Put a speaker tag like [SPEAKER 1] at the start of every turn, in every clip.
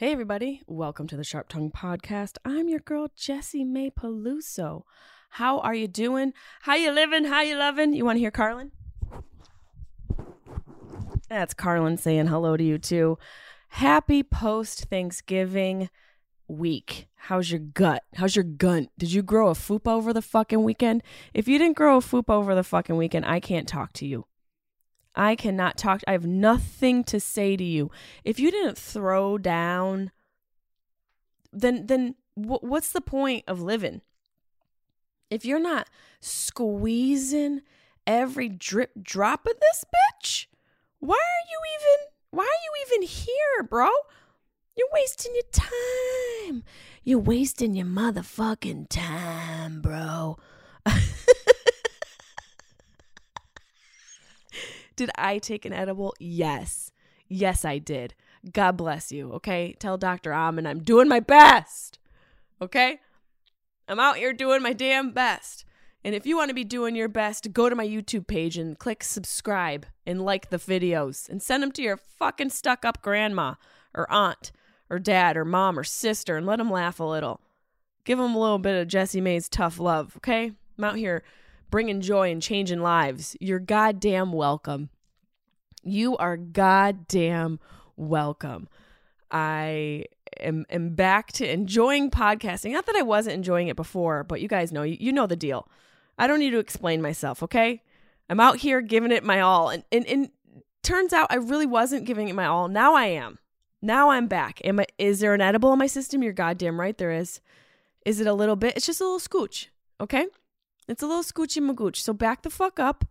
[SPEAKER 1] Hey, everybody. Welcome to the Sharp Tongue Podcast. I'm your girl, Jessimae Peluso. How are you doing? How you living? How you loving? You want to hear Carlin? That's Carlin saying hello to you, too. Happy post Thanksgiving week. How's your gut? How's your gunt? Did you grow a fupa over the fucking weekend? If you didn't grow a fupa over the fucking weekend, I can't talk to you. I cannot talk. I have nothing to say to you. If you didn't throw down, then then w- what's the point of living? If you're not squeezing every drip drop of this bitch, why are you even why are you even here, bro? You're wasting your time. You're wasting your motherfucking time, bro. Did I take an edible? Yes. Yes, I did. God bless you. Okay. Tell Dr. Amen I'm doing my best. Okay. I'm out here doing my damn best. And if you want to be doing your best, go to my YouTube page and click subscribe and like the videos and send them to your fucking stuck up grandma or aunt or dad or mom or sister and let them laugh a little. Give them a little bit of Jessimae's tough love, okay? I'm out here bringing joy and changing lives. You're goddamn welcome. You are goddamn welcome. I am, am back to enjoying podcasting. Not that I wasn't enjoying it before, but you guys know, you, you know the deal. I don't need to explain myself, okay? I'm out here giving it my all. And, and, and turns out I really wasn't giving it my all. Now I am. Now I'm back. Am I, is there an edible in my system? You're goddamn right there is. Is it a little bit? It's just a little scooch, okay? It's a little scoochy magooch. So back the fuck up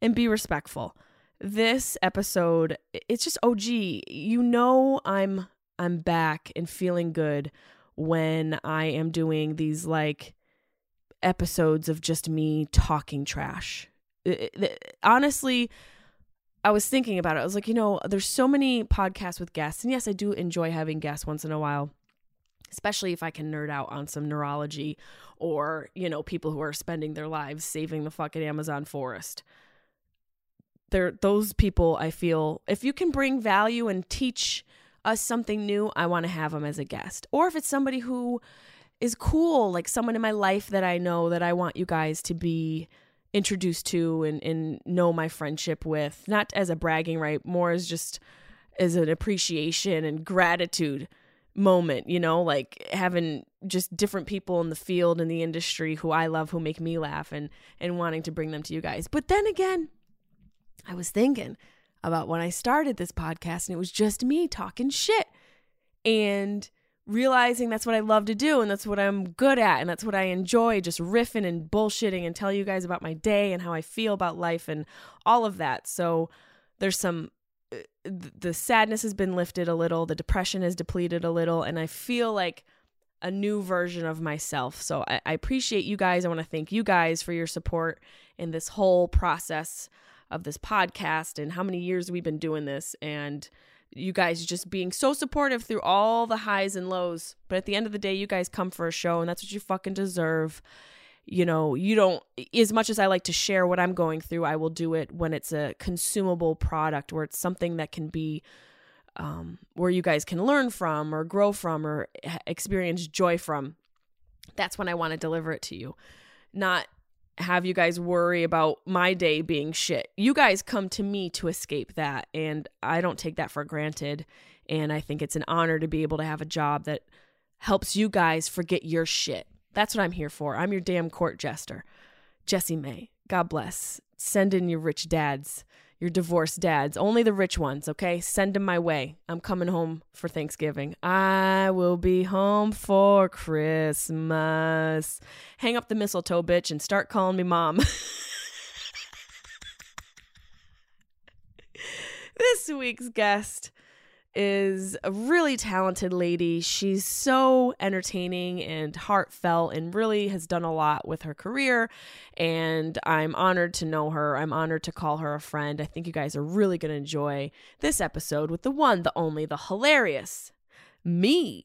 [SPEAKER 1] and be respectful. This episode, it's just OG. You know I'm I'm back and feeling good when I am doing these like episodes of just me talking trash. It, it, honestly, I was thinking about it. I was like, you know, there's so many podcasts with guests. And yes, I do enjoy having guests once in a while especially if I can nerd out on some neurology or, you know, people who are spending their lives saving the fucking Amazon forest. They're those people I feel if you can bring value and teach us something new, I want to have them as a guest. Or if it's somebody who is cool, like someone in my life that I know that I want you guys to be introduced to and, and know my friendship with, not as a bragging right, more as just as an appreciation and gratitude moment, you know, like having just different people in the field in the industry who I love who make me laugh and and wanting to bring them to you guys. But then again, I was thinking about when I started this podcast and it was just me talking shit and realizing that's what I love to do and that's what I'm good at and that's what I enjoy just riffing and bullshitting and tell you guys about my day and how I feel about life and all of that. So there's some Uh, the sadness has been lifted a little, the depression is depleted a little, and I feel like a new version of myself. So I, I appreciate you guys. I want to thank you guys for your support in this whole process of this podcast and how many years we've been doing this and you guys just being so supportive through all the highs and lows. But at the end of the day, you guys come for a show and that's what you fucking deserve you know, you don't, as much as I like to share what I'm going through, I will do it when it's a consumable product where it's something that can be, um, where you guys can learn from or grow from or experience joy from. That's when I want to deliver it to you. Not have you guys worry about my day being shit. You guys come to me to escape that. And I don't take that for granted. And I think it's an honor to be able to have a job that helps you guys forget your shit that's what I'm here for. I'm your damn court jester. Jessimae. God bless. Send in your rich dads, your divorced dads, only the rich ones, okay? Send them my way. I'm coming home for Thanksgiving. I will be home for Christmas. Hang up the mistletoe, bitch, and start calling me mom. this week's guest is a really talented lady. She's so entertaining and heartfelt and really has done a lot with her career. And I'm honored to know her. I'm honored to call her a friend. I think you guys are really going to enjoy this episode with the one, the only, the hilarious me.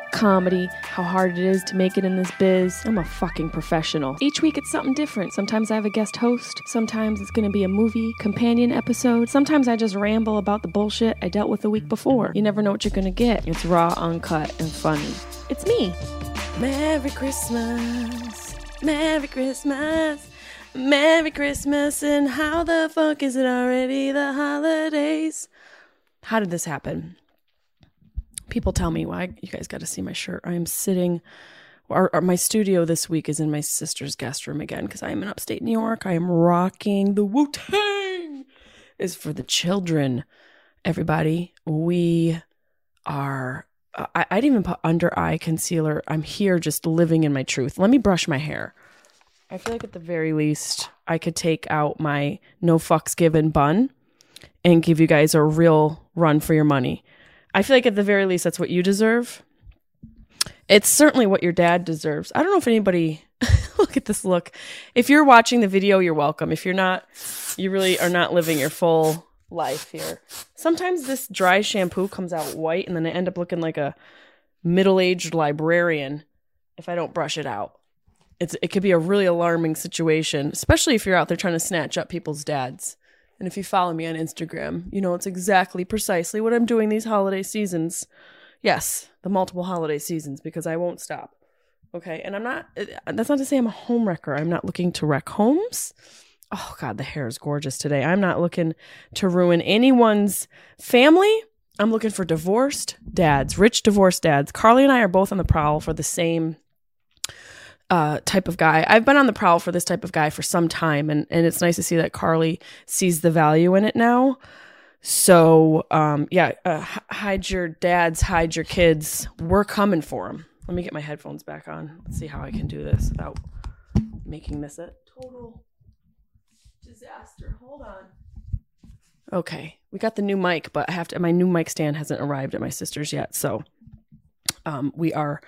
[SPEAKER 1] comedy, how hard it is to make it in this biz. I'm a fucking professional. Each week it's something different. Sometimes I have a guest host, sometimes it's gonna be a movie companion episode, sometimes I just ramble about the bullshit I dealt with the week before. You never know what you're gonna get. It's raw, uncut, and funny. It's me. Merry Christmas. Merry Christmas. Merry Christmas, and how the fuck is it already the holidays? How did this happen? People tell me, "Why you guys got to see my shirt?" I am sitting. Our, our, my studio this week is in my sister's guest room again because I am in upstate New York. I am rocking the Wu Tang. Is for the children. Everybody, we are. Uh, I, I didn't even put under eye concealer. I'm here just living in my truth. Let me brush my hair. I feel like at the very least, I could take out my no fucks given bun and give you guys a real run for your money. I feel like at the very least, that's what you deserve. It's certainly what your dad deserves. I don't know if anybody look at this look. If you're watching the video, you're welcome. If you're not, you really are not living your full life here. Sometimes this dry shampoo comes out white and then I end up looking like a middle-aged librarian if I don't brush it out. It's it could be a really alarming situation, especially if you're out there trying to snatch up people's dads. And if you follow me on Instagram, you know it's exactly precisely what I'm doing these holiday seasons. Yes, the multiple holiday seasons, because I won't stop. Okay. And I'm not, uh, that's not to say I'm a home wrecker. I'm not looking to wreck homes. Oh, God, the hair is gorgeous today. I'm not looking to ruin anyone's family. I'm looking for divorced dads, rich divorced dads. Carly and I are both on the prowl for the same uh, type of guy. I've been on the prowl for this type of guy for some time, and and it's nice to see that Carly sees the value in it now. So, um, yeah, uh, hide your dads, hide your kids. We're coming for them. Let me get my headphones back on. Let's see how I can do this without making this a total disaster. Hold on. Okay, we got the new mic, but I have to. My new mic stand hasn't arrived at my sister's yet, so um, we are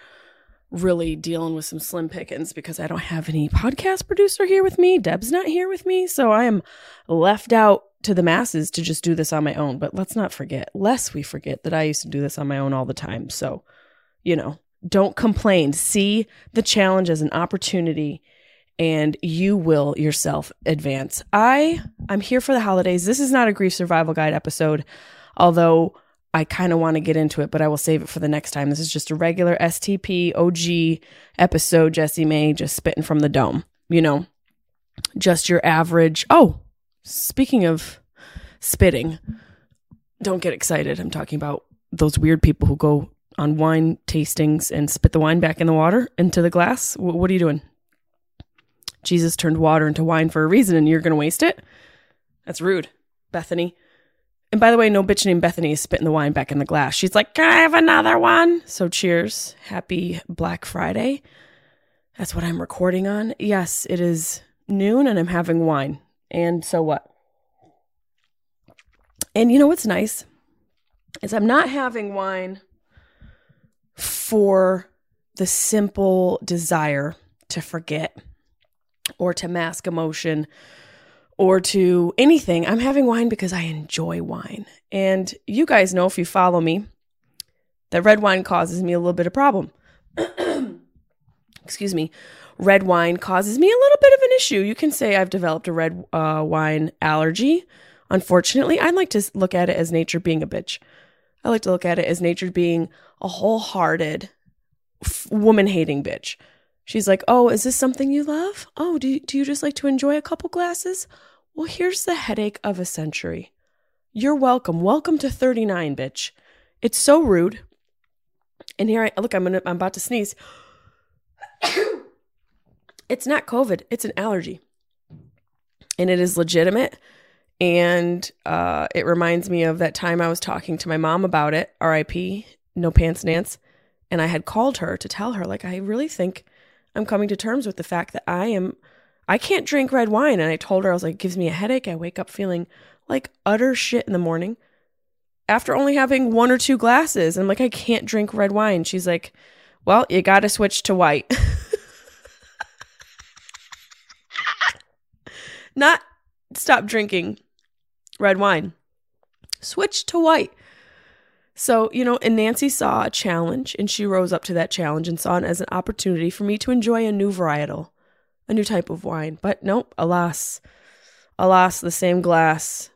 [SPEAKER 1] really dealing with some slim pickings because I don't have any podcast producer here with me. Deb's not here with me. So I am left out to the masses to just do this on my own. But let's not forget, lest we forget that I used to do this on my own all the time. So, you know, don't complain. See the challenge as an opportunity and you will yourself advance. I I'm here for the holidays. This is not a grief survival guide episode, although I kind of want to get into it, but I will save it for the next time. This is just a regular STP OG episode, Jessimae just spitting from the dome, you know, just your average. Oh, speaking of spitting, don't get excited. I'm talking about those weird people who go on wine tastings and spit the wine back in the water into the glass. W- what are you doing? Jesus turned water into wine for a reason and you're going to waste it? That's rude, Bethany. And by the way, no bitch named Bethany is spitting the wine back in the glass. She's like, Can I have another one? So cheers. Happy Black Friday. That's what I'm recording on. Yes, it is noon and I'm having wine. And so what? And you know what's nice? Is I'm not having wine for the simple desire to forget or to mask emotion or to anything. I'm having wine because I enjoy wine. And you guys know if you follow me that red wine causes me a little bit of problem. Excuse me. Red wine causes me a little bit of an issue. You can say I've developed a red uh, wine allergy. Unfortunately, I like to look at it as nature being a bitch. I like to look at it as nature being a wholehearted, f- woman hating bitch. she's like, "Oh, is this something you love? Oh, do do you just like to enjoy a couple glasses? Well, here's the headache of a century. You're welcome. Welcome to 39, bitch. It's so rude. And here I look, I'm gonna I'm about to sneeze. it's not COVID, it's an allergy. And it is legitimate. And uh, it reminds me of that time I was talking to my mom about it, RIP, no pants Nance. And I had called her to tell her, like, I really think I'm coming to terms with the fact that I am, I can't drink red wine. And I told her, I was like, it gives me a headache. I wake up feeling like utter shit in the morning after only having one or two glasses. And I'm like, I can't drink red wine. She's like, well, you got to switch to white. Not stop drinking red wine, switch to white. So, you know, and Nancy saw a challenge and she rose up to that challenge and saw it as an opportunity for me to enjoy a new varietal, a new type of wine. But nope, alas, alas, the same glass.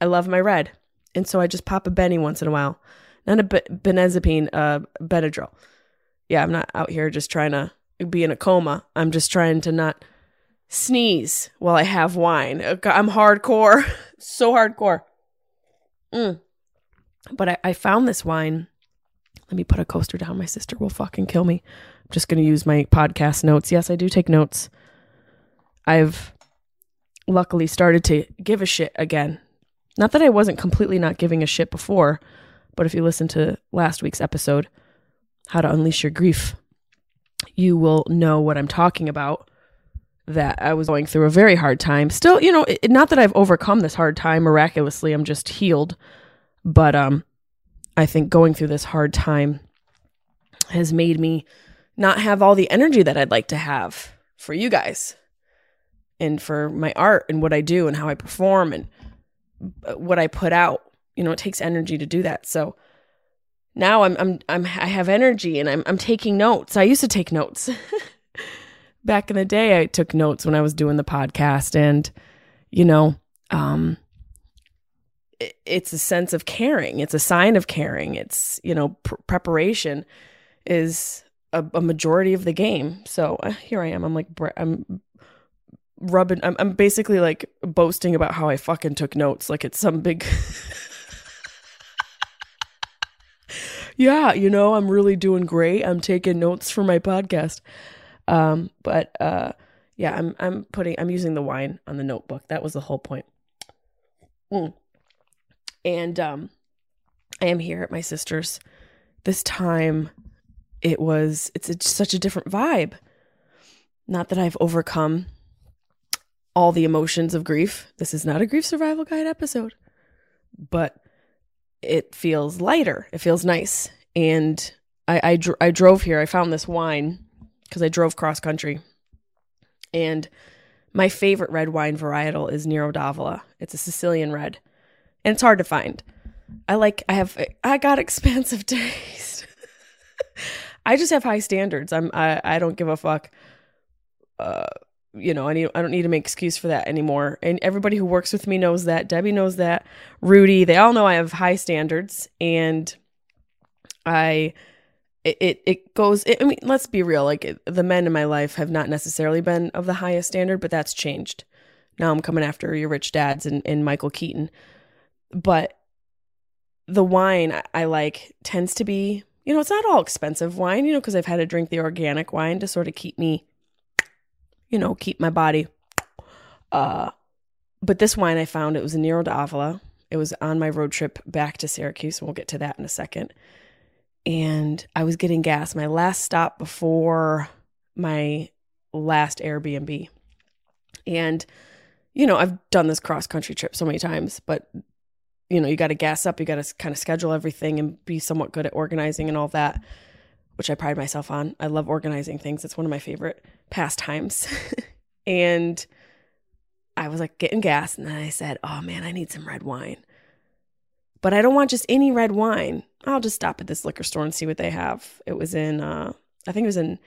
[SPEAKER 1] I love my red. And so I just pop a Benny once in a while. Not a be- benzodiazepine, uh, Benadryl. Yeah, I'm not out here just trying to be in a coma. I'm just trying to not sneeze while I have wine. Uh, I'm hardcore, so hardcore. Mm. But I, I found this wine. Let me put a coaster down. My sister will fucking kill me. I'm just going to use my podcast notes. Yes, I do take notes. I've luckily started to give a shit again. Not that I wasn't completely not giving a shit before, but if you listen to last week's episode, How to Unleash Your Grief, you will know what I'm talking about. That I was going through a very hard time. Still, you know, it, not that I've overcome this hard time miraculously, I'm just healed. But um, I think going through this hard time has made me not have all the energy that I'd like to have for you guys and for my art and what I do and how I perform and what I put out. You know, it takes energy to do that. So now I'm I'm I'm I have energy and I'm I'm taking notes. I used to take notes. Back in the day I took notes when I was doing the podcast and you know, um it, it's a sense of caring. It's a sign of caring. It's, you know, pr- preparation is a, a, majority of the game. So uh, here I am. I'm like I'm rubbing I'm, I'm basically like boasting about how I fucking took notes like it's some big Yeah, you know, I'm really doing great. I'm taking notes for my podcast. Um but uh yeah, I'm I'm putting I'm using the wine on the notebook. That was the whole point. Mm. And um I am here at my sister's. This time it was it's a, such a different vibe. Not that I've overcome all the emotions of grief. This is not a grief survival guide episode, but it feels lighter. It feels nice. And I, I, dr- I drove here. I found this wine because I drove cross country. And my favorite red wine varietal is Nero d'Avola. It's a Sicilian red, and it's hard to find. I like. I have. I got expansive taste. I just have high standards. I'm. I. I don't give a fuck. Uh, you know, I need I don't need to make excuse for that anymore. And everybody who works with me knows that. Debbie knows that. Rudy, they all know I have high standards and I it it, goes it, I mean, let's be real, like the men in my life have not necessarily been of the highest standard, but that's changed. Now I'm coming after your rich dads and, and Michael Keaton. But the wine I, I like tends to be, you know, it's not all expensive wine, you know, because I've had to drink the organic wine to sort of keep me you know, keep my body. Uh, but this wine I found, it was a Nero d'Avola. It was on my road trip back to Syracuse, and we'll get to that in a second. And I was getting gas, my last stop before my last Airbnb. And, you know, I've done this cross country trip so many times, but, you know, you got to gas up, you got to kind of schedule everything and be somewhat good at organizing and all that which I pride myself on. I love organizing things. It's one of my favorite pastimes. and I was like getting gas and then I said, "Oh man, I need some red wine." But I don't want just any red wine. I'll just stop at this liquor store and see what they have. It was in uh I think it was in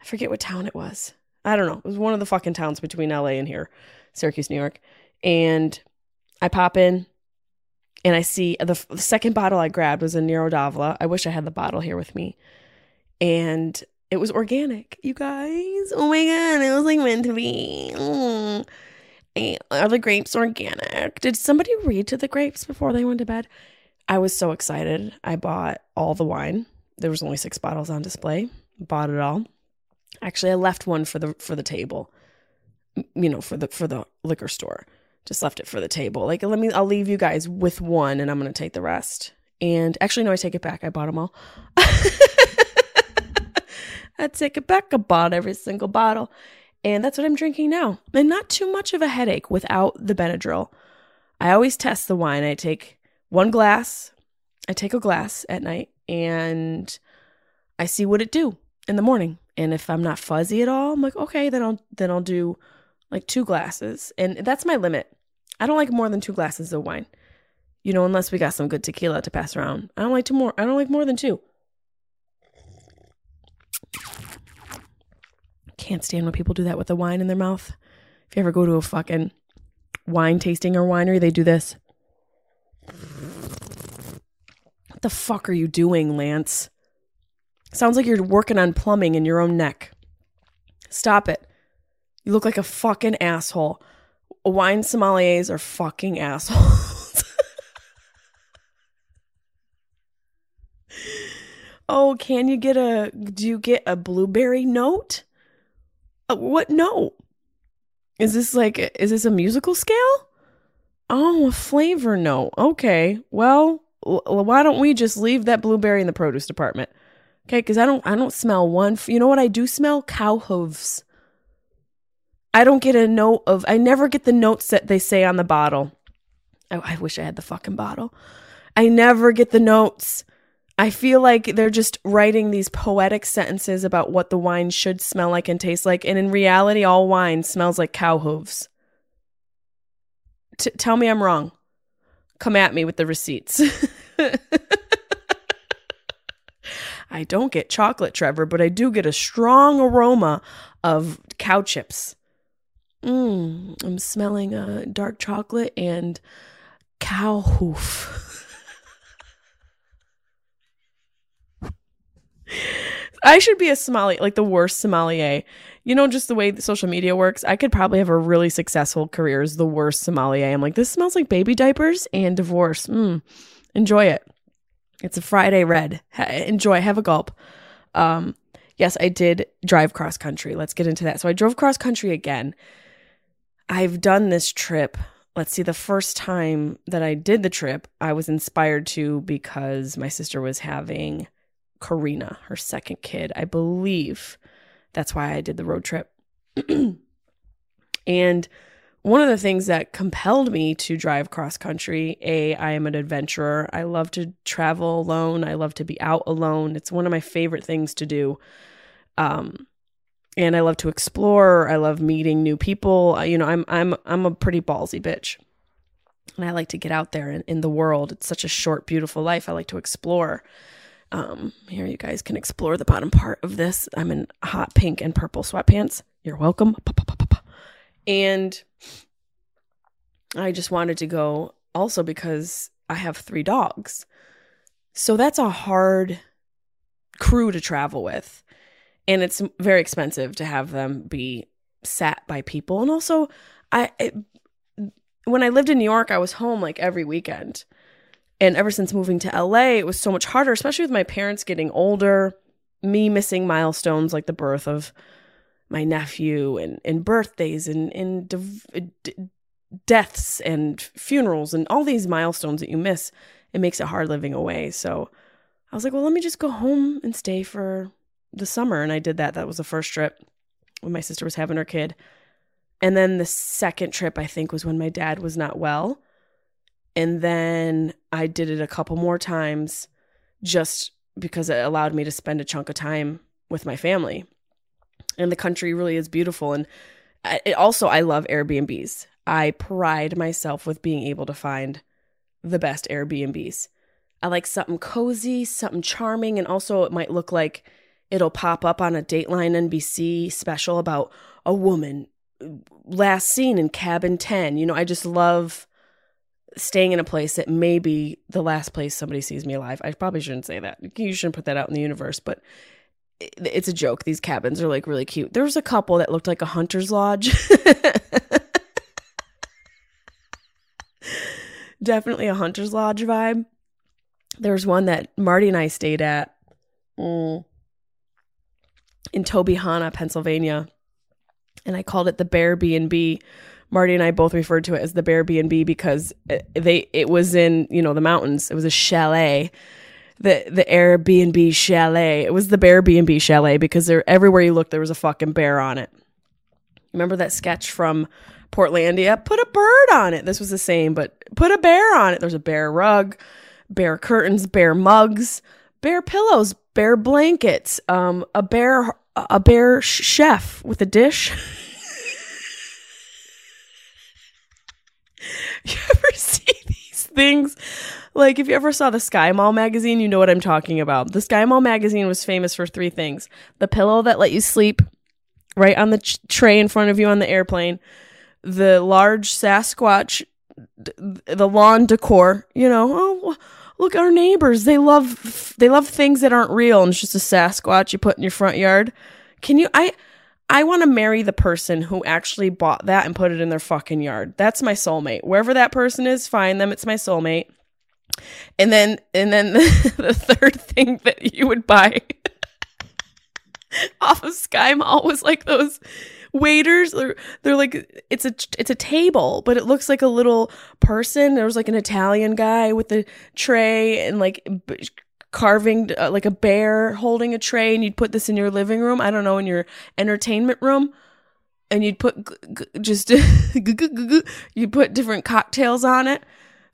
[SPEAKER 1] I forget what town it was. I don't know. It was one of the fucking towns between LA and here, Syracuse, New York. And I pop in and I see the, the second bottle I grabbed was a Nero d'Avola. I wish I had the bottle here with me and It was organic, you guys. Oh my god, it was like meant to be. Mm. Are the grapes organic? Did somebody read to the grapes before they went to bed? I was so excited. I bought all the wine. There was only six bottles on display. Bought it all. Actually, I left one for the for the table. You know, for the for the liquor store. Just left it for the table. Like, let me. I'll leave you guys with one, and I'm gonna take the rest. And actually, no, I take it back. I bought them all. I take it back. Bought every single bottle. And that's what I'm drinking now. And not too much of a headache without the Benadryl. I always test the wine. I take one glass. I take a glass at night and I see what it do in the morning. And if I'm not fuzzy at all, I'm like, okay, then I'll then I'll do like two glasses. And that's my limit. I don't like more than two glasses of wine. You know, unless we got some good tequila to pass around. I don't like two more I don't like more than two. Can't stand when people do that with the wine in their mouth. If you ever go to a fucking wine tasting or winery, they do this. What the fuck are you doing, Lance? Sounds like you're working on plumbing in your own neck. Stop it. You look like a fucking asshole. Wine sommeliers are fucking assholes. oh, can you get a do you get a blueberry note? Uh, what No. Is this like is this a musical scale? Oh, a flavor note. Okay. Well, l- why don't we just leave that blueberry in the produce department? Okay, because I don't I don't smell one. F- you know what I do smell? Cow hooves. I don't get a note of. I never get the notes that they say on the bottle. I, I wish I had the fucking bottle. I never get the notes. I feel like they're just writing these poetic sentences about what the wine should smell like and taste like, and in reality, all wine smells like cow hooves. T- tell me I'm wrong. Come at me with the receipts. I don't get chocolate, Trevor, but I do get a strong aroma of cow chips. Mmm, I'm smelling uh, dark chocolate and cow hoof. I should be a sommelier, like the worst sommelier. You know, just the way social media works, I could probably have a really successful career as the worst sommelier. I'm like, this smells like baby diapers and divorce. Mm, enjoy it. It's a Friday red. Enjoy. Have a gulp. Um, yes, I did drive cross country. Let's get into that. So I drove cross country again. I've done this trip. Let's see, the first time that I did the trip, I was inspired to because my sister was having Karina, her second kid. I believe that's why I did the road trip. and one of the things that compelled me to drive cross country, A, I am an adventurer. I love to travel alone. I love to be out alone. It's one of my favorite things to do. Um, and I love to explore. I love meeting new people. You know, I'm I'm I'm a pretty ballsy bitch. And I like to get out there in, in the world. It's such a short, beautiful life. I like to explore. Um, here you guys can explore the bottom part of this. I'm in hot pink and purple sweatpants. You're welcome. And I just wanted to go also because I have three dogs. So that's a hard crew to travel with. And it's very expensive to have them be sat by people. And also, I it, when I lived in New York, I was home like every weekend. And ever since moving to LA, it was so much harder, especially with my parents getting older, me missing milestones like the birth of my nephew and, and birthdays and, and de- deaths and funerals and all these milestones that you miss. It makes it hard living away. So I was like, well, let me just go home and stay for the summer. And I did that. That was the first trip when my sister was having her kid. And then the second trip, I think, was when my dad was not well. And then I did it a couple more times just because it allowed me to spend a chunk of time with my family. And the country really is beautiful. And it also, I love Airbnbs. I pride myself with being able to find the best Airbnbs. I like something cozy, something charming, and also it might look like it'll pop up on a Dateline NBC special about a woman uh, last seen in cabin 10. You know, I just love staying in a place that may be the last place somebody sees me alive. I probably shouldn't say that. You shouldn't put that out in the universe, but it- it's a joke. These cabins are like really cute. There was a couple that looked like a hunter's lodge. Definitely a hunter's lodge vibe. There was one that Marty and I stayed at mm, in Tobyhanna, Pennsylvania, and I called it the Bear B and B. Marty and I both referred to it as the Bear B and B because it, they it was in you know the mountains. It was a chalet, the the Airbnb chalet. It was the Bear B and B chalet because there everywhere you looked there was a fucking bear on it. Remember that sketch from Portlandia? Put a bird on it. This was the same, but put a bear on it. There's a bear rug, bear curtains, bear mugs, bear pillows, bear blankets, um, a bear a bear chef with a dish. you ever see these things? Like if you ever saw the Sky Mall magazine, you know what I'm talking about. The Sky Mall magazine was famous for three things: the pillow that let you sleep right on the ch- tray in front of you on the airplane, the large Sasquatch, d- the lawn decor. You know, oh look, our neighbors they love they love things that aren't real, and it's just a Sasquatch you put in your front yard. Can you? I I want to marry the person who actually bought that and put it in their fucking yard. That's my soulmate. Wherever that person is, find them. It's my soulmate. And then and then the third thing that you would buy off of Sky Mall was like those waiters. They're, they're like it's a it's a table, but it looks like a little person. There was like an Italian guy with a tray and like b- carving uh, like a bear holding a tray, and you'd put this in your living room. I don't know in your entertainment room. And you'd put g- g- just you put different cocktails on it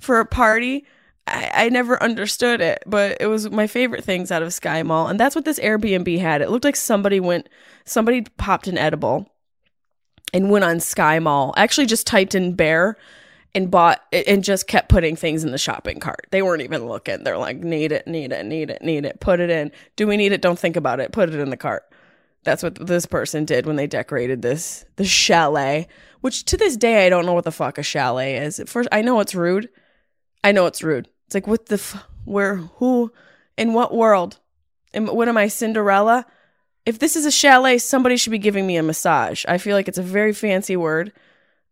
[SPEAKER 1] for a party. I, I never understood it, but it was my favorite things out of Sky Mall. And that's what this Airbnb had. It looked like somebody went, somebody popped an edible and went on Sky Mall. Actually, just typed in bear and bought and just kept putting things in the shopping cart. They weren't even looking. They're like, need it, need it, need it, need it. Put it in. Do we need it? Don't think about it. Put it in the cart. That's what this person did when they decorated this the chalet. Which to this day I don't know what the fuck a chalet is. At first, I know it's rude. I know it's rude. It's like what the f- where who in what world? Am, what am I Cinderella? If this is a chalet, somebody should be giving me a massage. I feel like it's a very fancy word.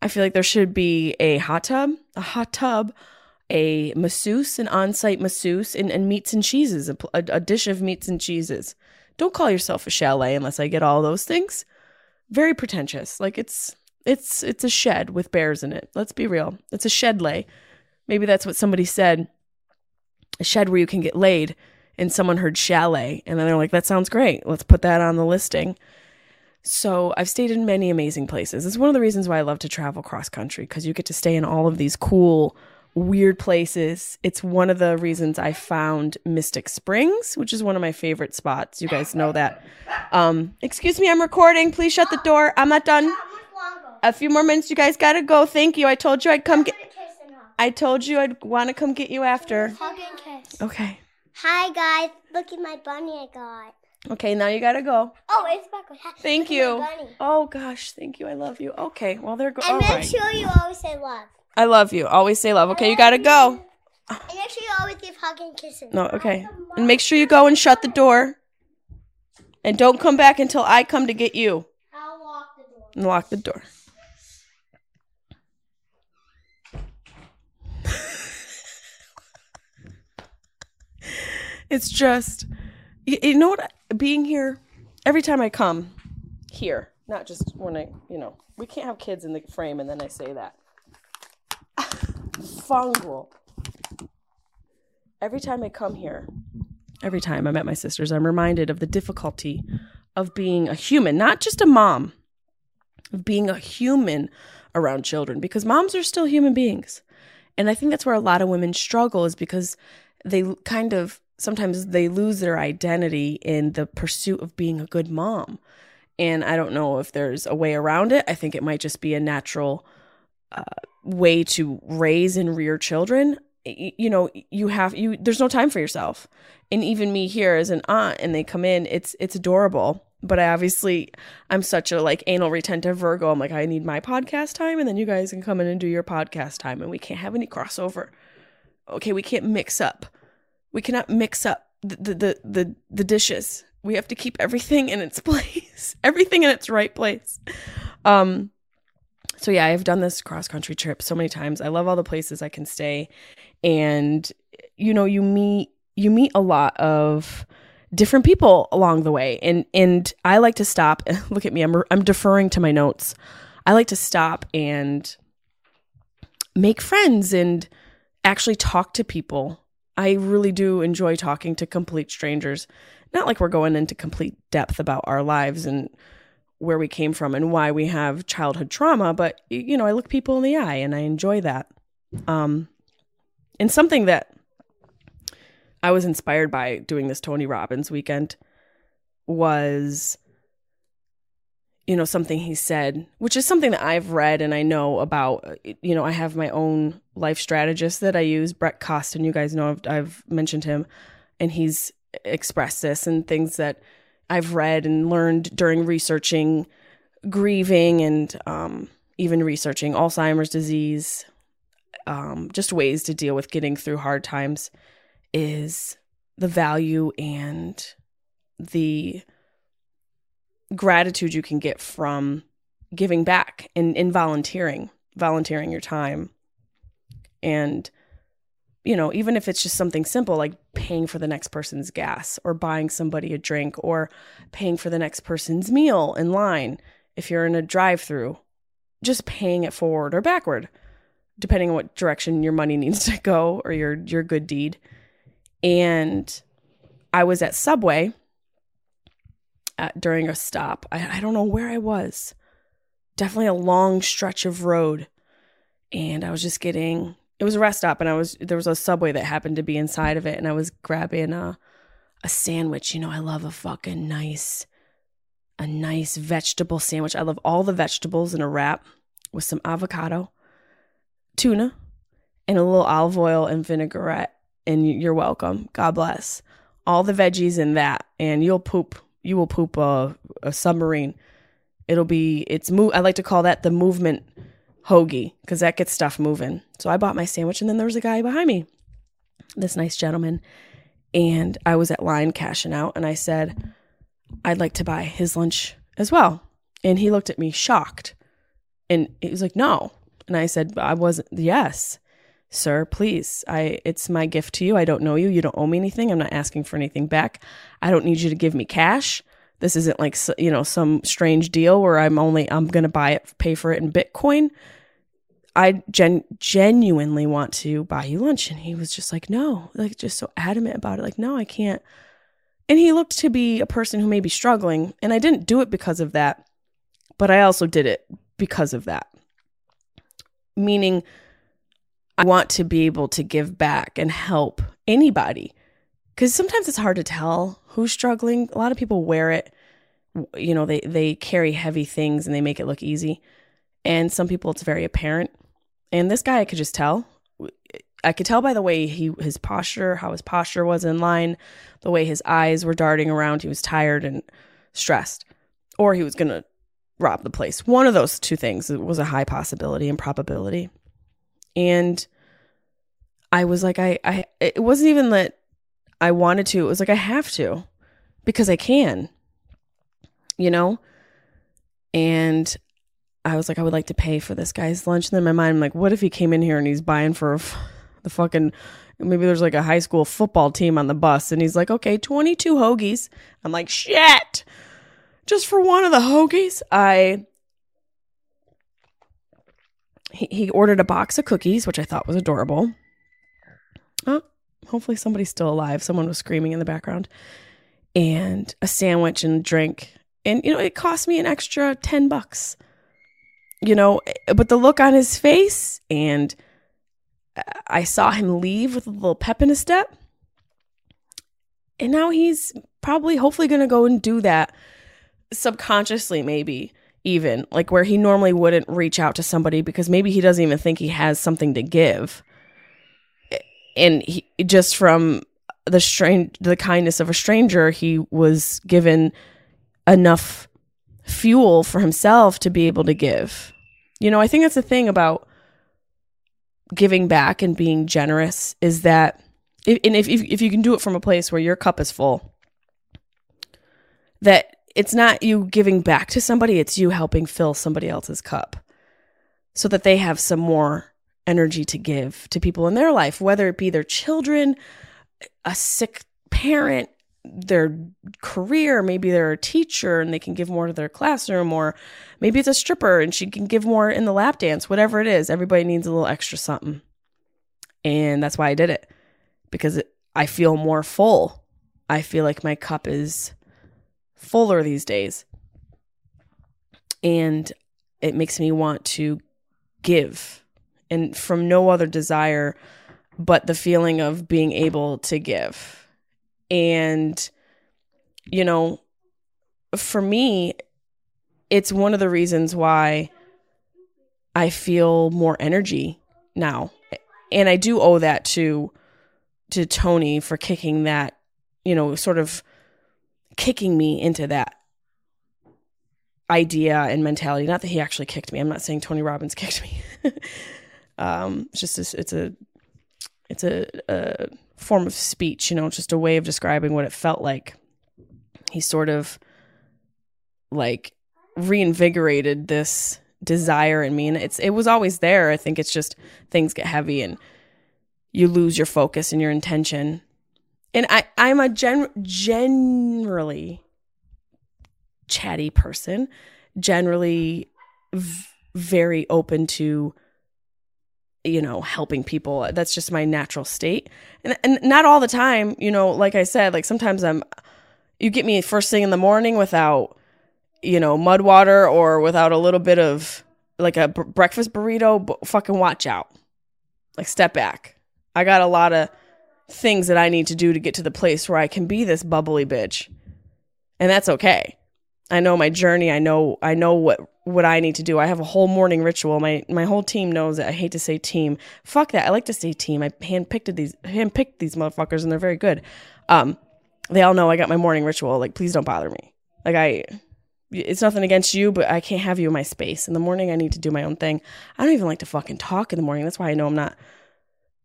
[SPEAKER 1] I feel like there should be a hot tub, a hot tub, a masseuse, an on-site masseuse, and, and meats and cheeses, a, a dish of meats and cheeses. Don't call yourself a chalet unless I get all those things. Very pretentious. Like it's it's it's a shed with bears in it. Let's be real. It's a shed lay. Maybe that's what somebody said. A shed where you can get laid. And someone heard chalet. And then they're like, that sounds great. Let's put that on the listing. So I've stayed in many amazing places. It's one of the reasons why I love to travel cross country because you get to stay in all of these cool, weird places. It's one of the reasons I found Mystic Springs, which is one of my favorite spots. You guys know that. Um, excuse me, I'm recording. Please shut the door. I'm not done. A few more minutes. You guys gotta go. Thank you. I told you I'd come get. I told you I'd want to come get you after.
[SPEAKER 2] Hug and kiss.
[SPEAKER 1] Okay.
[SPEAKER 2] Hi guys, look at my bunny I got.
[SPEAKER 1] Okay. Now you gotta go.
[SPEAKER 2] Oh, it's back.
[SPEAKER 1] Thank you. Oh gosh, thank you. I love you. Okay. Well, there go.
[SPEAKER 2] And
[SPEAKER 1] oh
[SPEAKER 2] make
[SPEAKER 1] right.
[SPEAKER 2] sure you always say love.
[SPEAKER 1] I love you. Always say love. Okay. You gotta go.
[SPEAKER 2] And make sure you always give hug and kisses.
[SPEAKER 1] No, okay. And make sure you go and shut the door. And don't come back until I come to get you.
[SPEAKER 2] I'll lock the door.
[SPEAKER 1] And lock the door. it's just, you, you know what? Being here, every time I come here, not just when I, you know, we can't have kids in the frame and then I say that. Fungal. Every time I come here, every time I'm at my sister's, I'm reminded of the difficulty of being a human, not just a mom, of being a human around children, because moms are still human beings. And I think that's where a lot of women struggle is because they kind of sometimes they lose their identity in the pursuit of being a good mom. And I don't know if there's a way around it. I think it might just be a natural uh, way to raise and rear children. You know, you have you. There's no time for yourself, and even me here as an aunt, and they come in. It's it's adorable, but I obviously I'm such a like anal retentive Virgo. I'm like I need my podcast time, and then you guys can come in and do your podcast time, and we can't have any crossover. Okay, we can't mix up. We cannot mix up the the the the, dishes we have to keep everything in its place, everything in its right place. Um, so yeah, I've done this cross country trip so many times. I love all the places I can stay, and you know, you meet you meet a lot of different people along the way, and and I like to stop. Look at me, I'm I'm deferring to my notes. I like to stop and make friends and actually talk to people. I really do enjoy talking to complete strangers. Not like we're going into complete depth about our lives and where we came from and why we have childhood trauma, but you know, I look people in the eye and I enjoy that. Um and something that I was inspired by doing this Tony Robbins weekend was you know something he said which is something that i've read and i know about. You know i have my own life strategist that i use brett costin. You guys know i've, I've mentioned him and he's expressed this and things that i've read and learned during researching grieving and um, even researching alzheimer's disease. Um, just ways to deal with getting through hard times is the value and the gratitude you can get from giving back and, and volunteering, volunteering your time. And, you know, even if it's just something simple like paying for the next person's gas or buying somebody a drink or paying for the next person's meal in line, if you're in a drive through, just paying it forward or backward, depending on what direction your money needs to go or your, your good deed. And I was at Subway at, during a stop. I, I don't know where I was. Definitely a long stretch of road. And I was just getting it was a rest stop and I was there was a subway that happened to be inside of it and I was grabbing a a sandwich. You know, I love a fucking nice a nice vegetable sandwich. I love all the vegetables in a wrap with some avocado, tuna, and a little olive oil and vinaigrette. And you're welcome. God bless. All the veggies in that, and you'll poop you will poop a, a submarine. It'll be it's move. I like to call that the movement hoagie because that gets stuff moving. So I bought my sandwich, and then there was a guy behind me, this nice gentleman, and I was at line cashing out, and I said, "I'd like to buy his lunch as well." And he looked at me shocked, and he was like, "No," and I said, "I wasn't." Yes sir please i it's my gift to you. I don't know you. You don't owe me anything. I'm not asking for anything back. I don't need you to give me cash. This isn't like you know some strange deal where i'm only i'm going to buy it pay for it in bitcoin. I gen- genuinely want to buy you lunch. And he was just like no like just so adamant about it like no i can't. And he looked to be a person who may be struggling. And i didn't do it because of that but i also did it because of that. Meaning I want to be able to give back and help anybody. Because sometimes it's hard to tell who's struggling. A lot of people wear it, you know, they, they carry heavy things and they make it look easy. And some people it's very apparent. And this guy, I could just tell. I could tell by the way he his posture, how his posture was in line, the way his eyes were darting around. He was tired and stressed, or he was to rob the place. One of those two things was a high possibility and probability. And I was like, I, I, it wasn't even that I wanted to. It was like, I have to because I can, you know? And I was like, I would like to pay for this guy's lunch. And then in my mind, I'm like, what if he came in here and he's buying for the fucking, maybe there's like a high school football team on the bus and he's like, okay, 22 hoagies. I'm like, shit, just for one of the hoagies. I he, ordered a box of cookies, which I thought was adorable. Oh, hopefully somebody's still alive. Someone was screaming in the background. And a sandwich and a drink. And, you know, it cost me an extra 10 bucks. You know, eh, but the look on his face, and uh, I saw him leave with a little pep in his step. And now he's probably, hopefully, going to go and do that subconsciously, maybe even like where he normally wouldn't reach out to somebody because maybe he doesn't even think he has something to give. And he just from the strain the kindness of a stranger he was given enough fuel for himself to be able to give. You know i think that's the thing about giving back and being generous is that and if, if, if you can do it from a place where your cup is full that it's not you giving back to somebody, it's you helping fill somebody else's cup so that they have some more energy to give to people in their life, whether it be their children, a sick parent, their career, maybe they're a teacher and they can give more to their classroom, or maybe it's a stripper and she can give more in the lap dance, whatever it is. Everybody needs a little extra something. And that's why I did it because it, I feel more full. I feel like my cup is fuller these days. And it makes me want to give and from no other desire but the feeling of being able to give. And, you know, for me, it's one of the reasons why I feel more energy now. And I do owe that to to Tony for kicking that, you know, sort of kicking me into that idea and mentality. Not that he actually kicked me. I'm not saying Tony Robbins kicked me. um, it's just a, it's a it's a, a form of speech, you know, just a way of describing what it felt like. He sort of like reinvigorated this desire in me and it's it was always there. I think it's just things get heavy and you lose your focus and your intention. And I I'm a gen generally chatty person, generally v- very open to you know helping people. That's just my natural state. And, and not all the time you know like i said like sometimes i'm you get me first thing in the morning without you know mud water or without a little bit of like a breakfast burrito b- fucking watch out. Like step back. I got a lot of things that i need to do to get to the place where i can be this bubbly bitch and that's okay i know my journey i know i know what what I need to do. I have a whole morning ritual. My my whole team knows it. I hate to say team. Fuck that. I like to say team. I handpicked these handpicked these motherfuckers and they're very good. Um they all know I got my morning ritual. Like please don't bother me. Like I it's nothing against you, but I can't have you in my space. In the morning I need to do my own thing. I don't even like to fucking talk in the morning. That's why I know I'm not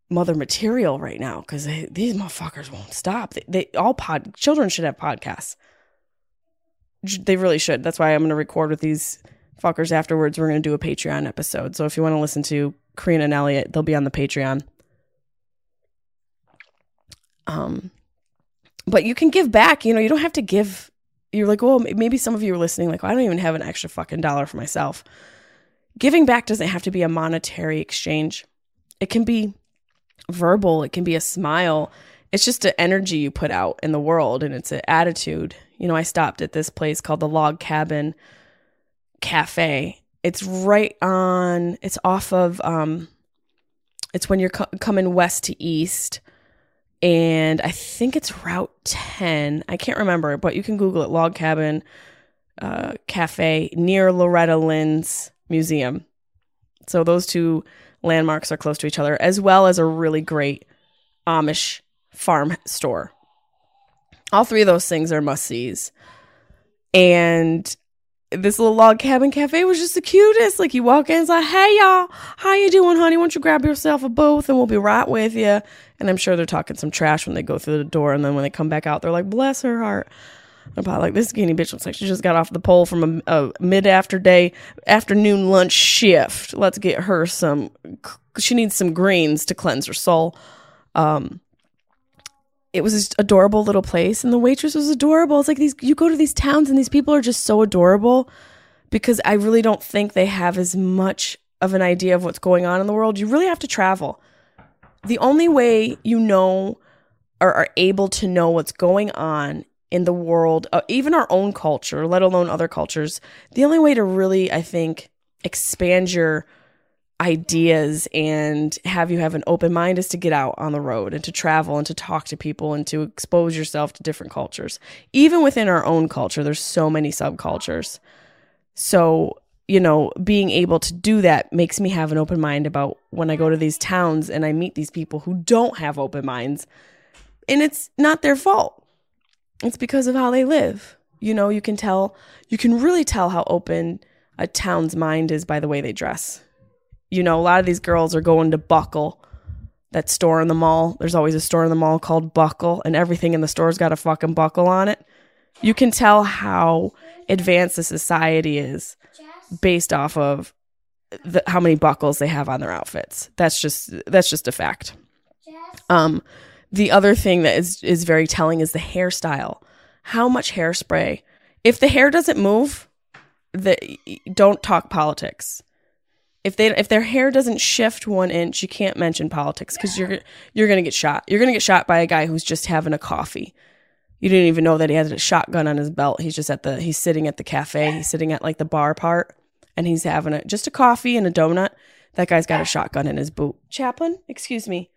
[SPEAKER 1] mother material right now cuz these motherfuckers won't stop. They, they all pod children should have podcasts. They really should. That's why I'm going to record with these fuckers afterwards. We're going to do a Patreon episode. So if you want to listen to Karina and Elliot, they'll be on the Patreon. Um, but you can give back. You know, you don't have to give. You're like, well, maybe some of you are listening. Like, I don't even have an extra fucking dollar for myself. Giving back doesn't have to be a monetary exchange. It can be verbal. It can be a smile. It's just an energy you put out in the world, and it's an attitude. You know, I stopped at this place called the Log Cabin cafe. It's right on. It's off of. Um, it's when you're co- coming west to east, and I think it's Route Ten. I can't remember, but you can Google it. Log Cabin uh, Cafe near Loretta Lynn's museum. So those two landmarks are close to each other, as well as a really great Amish farm store. All three of those things are must sees. And this little log cabin cafe was just the cutest. Like you walk in, it's like, "Hey y'all, how you doing, honey? Why don't you grab yourself a booth and we'll be right with you." And I'm sure they're talking some trash when they go through the door, and then when they come back out, they're like, "Bless her heart." I about like this skinny bitch looks like she just got off the pole from a, a mid after day afternoon lunch shift. Let's get her some. She needs some greens to cleanse her soul. Um, it was this adorable little place and the waitress was adorable. It's like these you go to these towns and these people are just so adorable because I really don't think they have as much of an idea of what's going on in the world. You really have to travel. The only way you know or are able to know what's going on in the world, uh, even our own culture, let alone other cultures, the only way to really, I think, expand your ideas and have you have an open mind is to get out on the road and to travel and to talk to people and to expose yourself to different cultures. Even within our own culture, there's so many subcultures. So, you know, being able to do that makes me have an open mind about when I go to these towns and I meet these people who don't have open minds. And it's not their fault. It's because of how they live. You know, you can tell, you can really tell how open a town's mind is by the way they dress you know, a lot of these girls are going to Buckle, that store in the mall. There's always a store in the mall called Buckle, and everything in the store's got a fucking buckle on it. You can tell how advanced the society is based off of the, how many buckles they have on their outfits. That's just that's just a fact. Um, the other thing that is is very telling is the hairstyle. How much hairspray? If the hair doesn't move, the don't talk politics. If they if their hair doesn't shift one inch, you can't mention politics because you're you're gonna get shot. You're gonna get shot by a guy who's just having a coffee. You didn't even know that he had a shotgun on his belt. He's just at the he's sitting at the cafe. He's sitting at like the bar part, and he's having a just a coffee and a donut. That guy's got a shotgun in his boot. Chaplain, excuse me.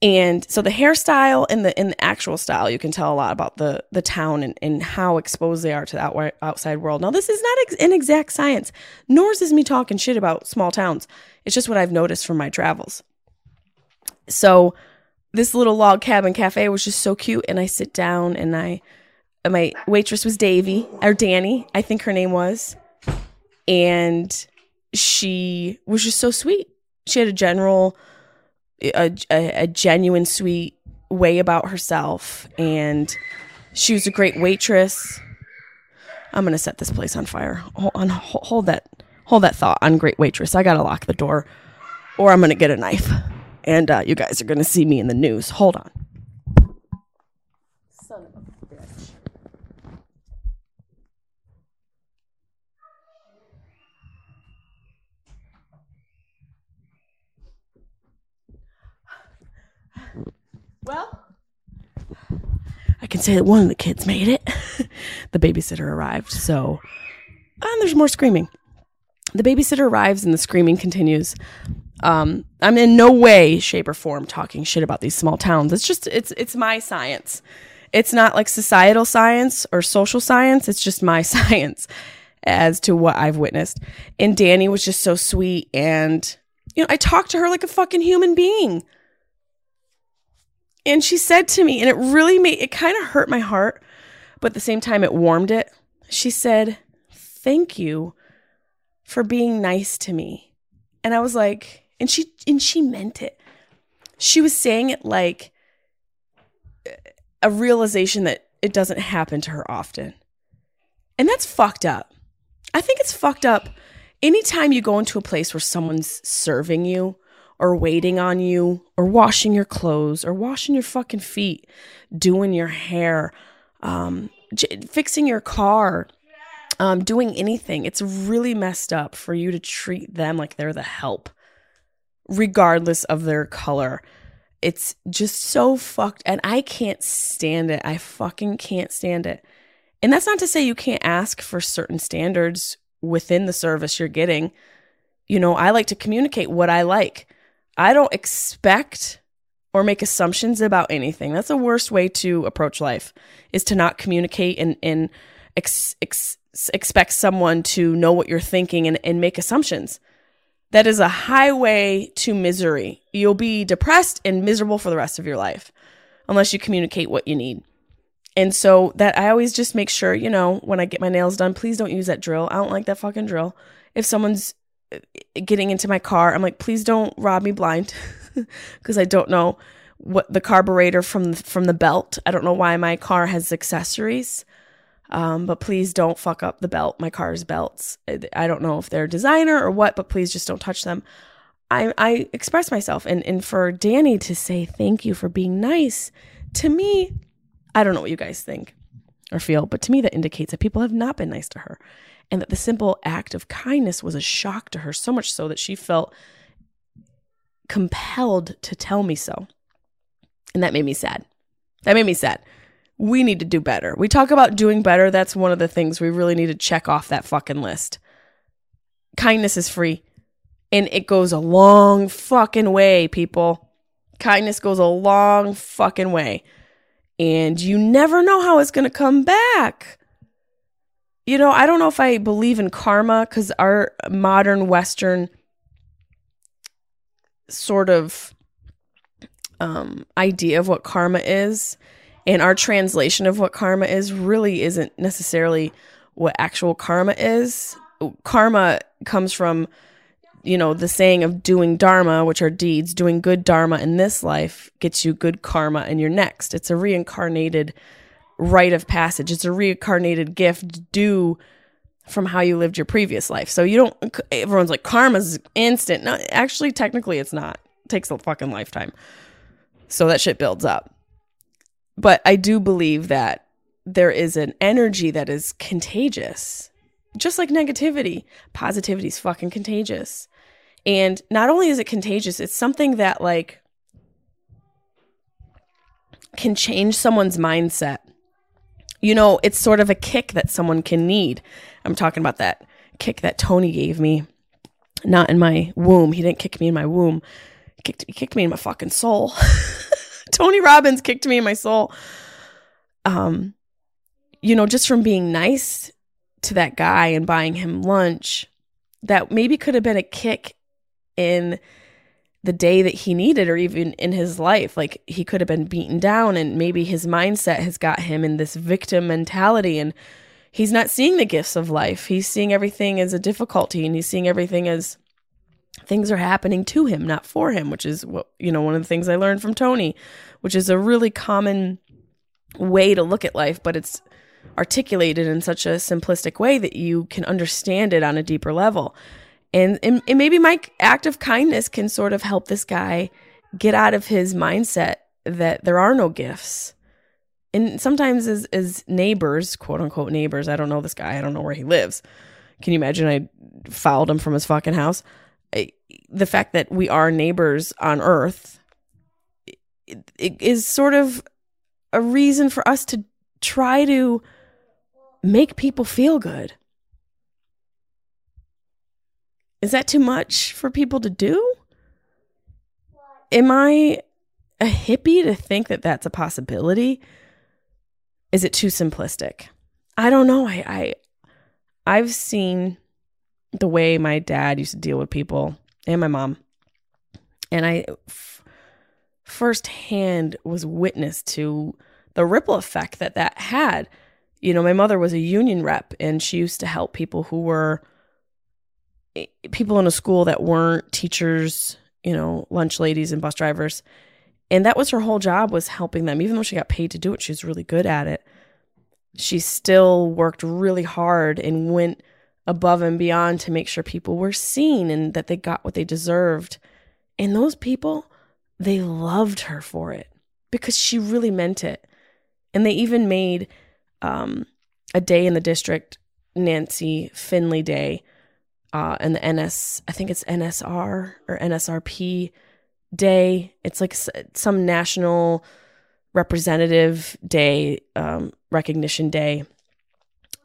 [SPEAKER 1] And so the hairstyle and the in the actual style, you can tell a lot about the the town and, and how exposed they are to the out, outside world. Now, this is not ex- an exact science, nor is this me talking shit about small towns. It's just what I've noticed from my travels. So this little log cabin cafe was just so cute, and I sit down and I my waitress was Davy or Danny, I think her name was, and she was just so sweet. She had a general a, a, a genuine sweet way about herself and she was a great waitress. I'm gonna set this place on fire. Hold, on, hold that hold that thought on great waitress. I gotta lock the door or i'm gonna get a knife. And uh, you guys are gonna see me in the news. Hold on Well, I can say that one of the kids made it. the babysitter arrived, so and there's more screaming. The babysitter arrives and the screaming continues. Um, I'm in no way, shape, or form talking shit about these small towns. It's just it's it's my science. It's not like societal science or social science. It's just my science as to what I've witnessed. And Danny was just so sweet, and you know, I talked to her like a fucking human being. And she said to me, and it really made it kind of hurt my heart, but at the same time, it warmed it. She said, Thank you for being nice to me. And I was like, and she and she meant it. She was saying it like a realization that it doesn't happen to her often. And that's fucked up. I think it's fucked up anytime you go into a place where someone's serving you or waiting on you or washing your clothes or washing your fucking feet, doing your hair, um, j- fixing your car, um, doing anything. It's really messed up for you to treat them like they're the help, regardless of their color. It's just so fucked. And I can't stand it. I fucking can't stand it. And that's not to say you can't ask for certain standards within the service you're getting. You know, I like to communicate what I like. I don't expect or make assumptions about anything. That's the worst way to approach life is to not communicate and, and ex, ex, expect someone to know what you're thinking and, and make assumptions. That is a highway to misery. You'll be depressed and miserable for the rest of your life unless you communicate what you need. And so that I always just make sure, you know, when I get my nails done, please don't use that drill. I don't like that fucking drill. If someone's getting into my car, I'm like, please don't rob me blind because I don't know what the carburetor from from the belt. I don't know why my car has accessories. Um, but please don't fuck up the belt, my car's belts. I don't know if they're designer or what, but please just don't touch them. I, I express myself and, and for Danny to say thank you for being nice to me, I don't know what you guys think or feel, but to me that indicates that people have not been nice to her and that the simple act of kindness was a shock to her, so much so that she felt compelled to tell me so. And that made me sad. That made me sad. We need to do better. We talk about doing better. That's one of the things we really need to check off that fucking list. Kindness is free and it goes a long fucking way, people. Kindness goes a long fucking way. And you never know how it's going to come back. You know, I don't know if I believe in karma because our modern Western sort of um, idea of what karma is and our translation of what karma is really isn't necessarily what actual karma is. Karma comes from, you know, the saying of doing dharma, which are deeds, doing good dharma in this life gets you good karma in your next. It's a reincarnated rite of passage. It's a reincarnated gift due from how you lived your previous life. So you don't everyone's like karma's instant. No, actually technically it's not. It takes a fucking lifetime. So that shit builds up. But I do believe that there is an energy that is contagious. Just like negativity, positivity is fucking contagious. And not only is it contagious, it's something that like can change someone's mindset. You know, it's sort of a kick that someone can need. I'm talking about that kick that Tony gave me, not in my womb. He didn't kick me in my womb. He kicked, he kicked me in my fucking soul. Tony Robbins kicked me in my soul. Um, you know, just from being nice to that guy and buying him lunch, that maybe could have been a kick in the day that he needed or even in his life. Like he could have been beaten down and maybe his mindset has got him in this victim mentality and he's not seeing the gifts of life. He's seeing everything as a difficulty and he's seeing everything as things are happening to him, not for him, which is what, you know, one of the things I learned from Tony, which is a really common way to look at life, but it's articulated in such a simplistic way that you can understand it on a deeper level. And, and, and maybe my act of kindness can sort of help this guy get out of his mindset that there are no gifts. And sometimes as, as neighbors, quote unquote neighbors, I don't know this guy, I don't know where he lives. Can you imagine I fouled him from his fucking house? I, the fact that we are neighbors on earth it, it is sort of a reason for us to try to make people feel good. Is that too much for people to do? Am I a hippie to think that that's a possibility? Is it too simplistic? I don't know. I, I I've seen the way my dad used to deal with people and my mom, and I f- firsthand was witness to the ripple effect that that had. You know, my mother was a union rep, and she used to help people who were people in a school that weren't teachers, you know, lunch ladies and bus drivers. And that was her whole job was helping them. Even though she got paid to do it, she was really good at it. She still worked really hard and went above and beyond to make sure people were seen and that they got what they deserved. And those people, they loved her for it because she really meant it. And they even made um, a day in the district, Nancy Finley Day, uh, and the NS, I think it's NSR or NSRP day. It's like some national representative day, um, recognition day.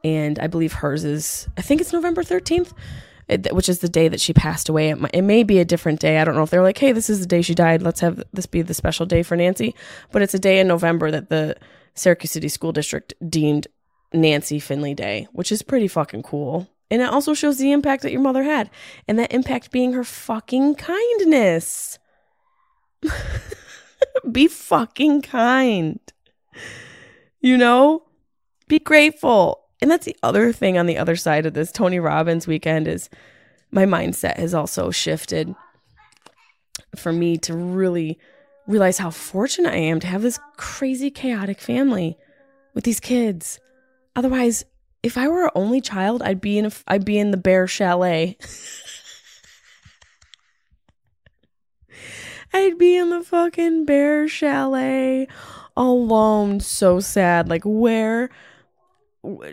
[SPEAKER 1] And I believe hers is, I think it's November 13th, which is the day that she passed away. It, might, it may be a different day. I don't know if they're like, hey, this is the day she died. Let's have this be the special day for Nancy. But it's a day in November that the Syracuse City School District deemed Nancy Finley Day, which is pretty fucking cool. And it also shows the impact that your mother had, and that impact being her fucking kindness. Be fucking kind. You know? Be grateful. And that's the other thing on the other side of this Tony Robbins weekend is my mindset has also shifted for me to really realize how fortunate I am to have this crazy chaotic family with these kids. Otherwise, if I were an only child, I'd be in a, I'd be in the bear chalet. I'd be in the fucking bear chalet alone, so sad. Like where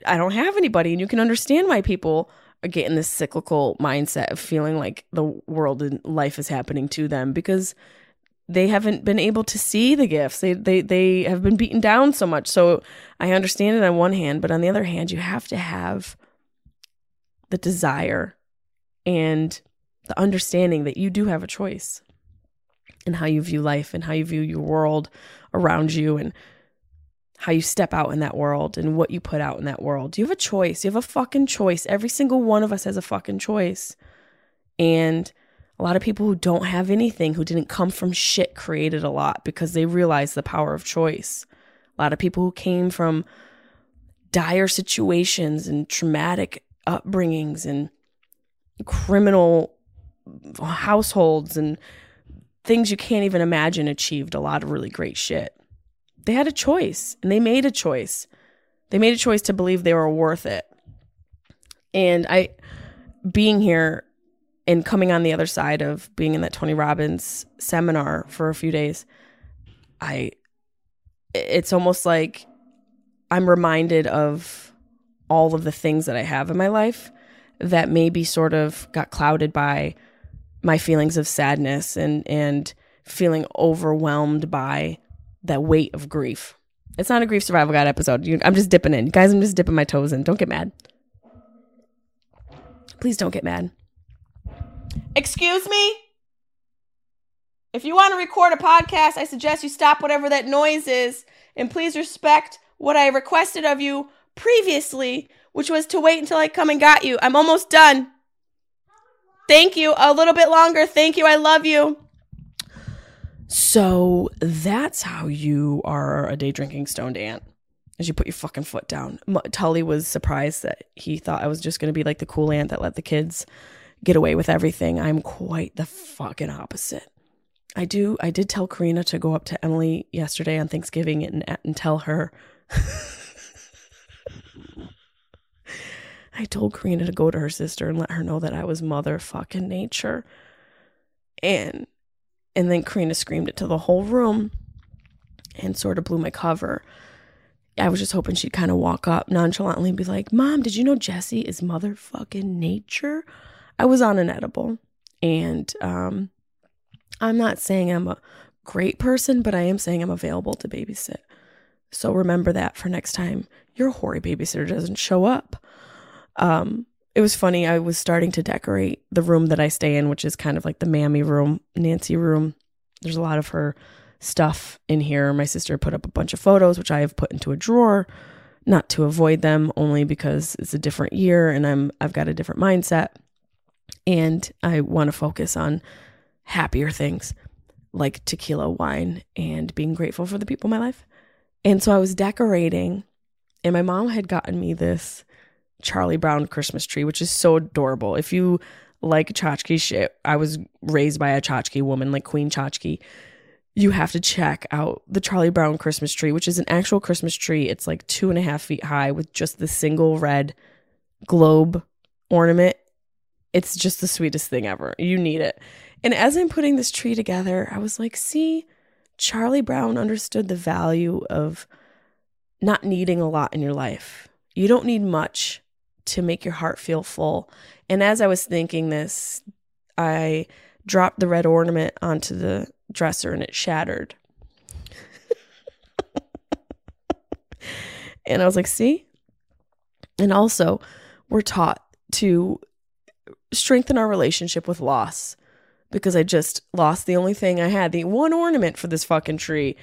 [SPEAKER 1] I don't have anybody, and you can understand why people get in this cyclical mindset of feeling like the world and life is happening to them because they haven't been able to see the gifts. They they they have been beaten down so much. So I understand it on one hand, but on the other hand, you have to have the desire and the understanding that you do have a choice in how you view life and how you view your world around you and how you step out in that world and what you put out in that world. You have a choice. You have a fucking choice. Every single one of us has a fucking choice. And a lot of people who don't have anything, who didn't come from shit, created a lot because they realized the power of choice. A lot of people who came from dire situations and traumatic upbringings and criminal households and things you can't even imagine achieved a lot of really great shit they had a choice and they made a choice. They made a choice to believe they were worth it. And I, being here and coming on the other side of being in that Tony Robbins seminar for a few days, I, it's almost like I'm reminded of all of the things that I have in my life that maybe sort of got clouded by my feelings of sadness and and feeling overwhelmed by that weight of grief. It's not a grief survival guide episode. You, I'm just dipping in, guys. I'm just dipping my toes in. Don't get mad. Please don't get mad. Excuse me. If you want to record a podcast, I suggest you stop whatever that noise is and please respect what I requested of you previously, which was to wait until I come and got you. I'm almost done. Thank you. A little bit longer. Thank you. I love you. So that's how you are a day drinking stoned aunt. As you put your fucking foot down. Tully was surprised that he thought I was just going to be like the cool aunt that let the kids get away with everything. I'm quite the fucking opposite. I do. I did tell Karina to go up to Emily yesterday on Thanksgiving and, and tell her. I told Karina to go to her sister and let her know that I was motherfucking nature. And and then Karina screamed it to the whole room and sort of blew my cover. I was just hoping she'd kind of walk up nonchalantly and be like, Mom, did you know Jesse is motherfucking nature? I was on an edible. And um, I'm not saying I'm a great person, but I am saying I'm available to babysit. So remember that for next time your hoary babysitter doesn't show up. Um, it was funny. I was starting to decorate the room that I stay in, which is kind of like the mammy room, Nancy room. There's a lot of her stuff in here. My sister put up a bunch of photos, which I have put into a drawer, not to avoid them, only because it's a different year and I'm I've got a different mindset, and I want to focus on happier things like tequila, wine, and being grateful for the people in my life. And so I was decorating, and my mom had gotten me this Charlie Brown Christmas tree, which is so adorable. If you like tchotchke shit, I was raised by a tchotchke woman, like Queen Tchotchke. You have to check out the Charlie Brown Christmas tree, which is an actual Christmas tree. It's like two and a half feet high with just the single red globe ornament. It's just the sweetest thing ever. You need it. And as I'm putting this tree together, I was like, see, Charlie Brown understood the value of not needing a lot in your life. You don't need much to make your heart feel full. And as I was thinking this, I dropped the red ornament onto the dresser and it shattered. and I was like, see? And also, we're taught to strengthen our relationship with loss because I just lost the only thing I had, the one ornament for this fucking tree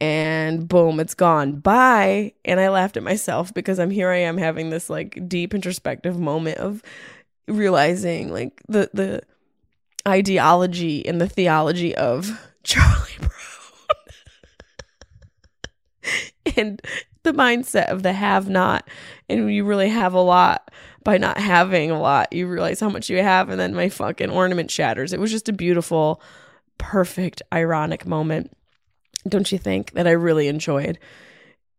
[SPEAKER 1] and boom, it's gone. Bye. And I laughed at myself because I'm here I am having this like deep introspective moment of realizing like the the ideology and the theology of Charlie Brown. and the mindset of the have not and you really have a lot by not having a lot you realize how much you have and then my fucking ornament shatters it was just a beautiful perfect ironic moment don't you think, that I really enjoyed.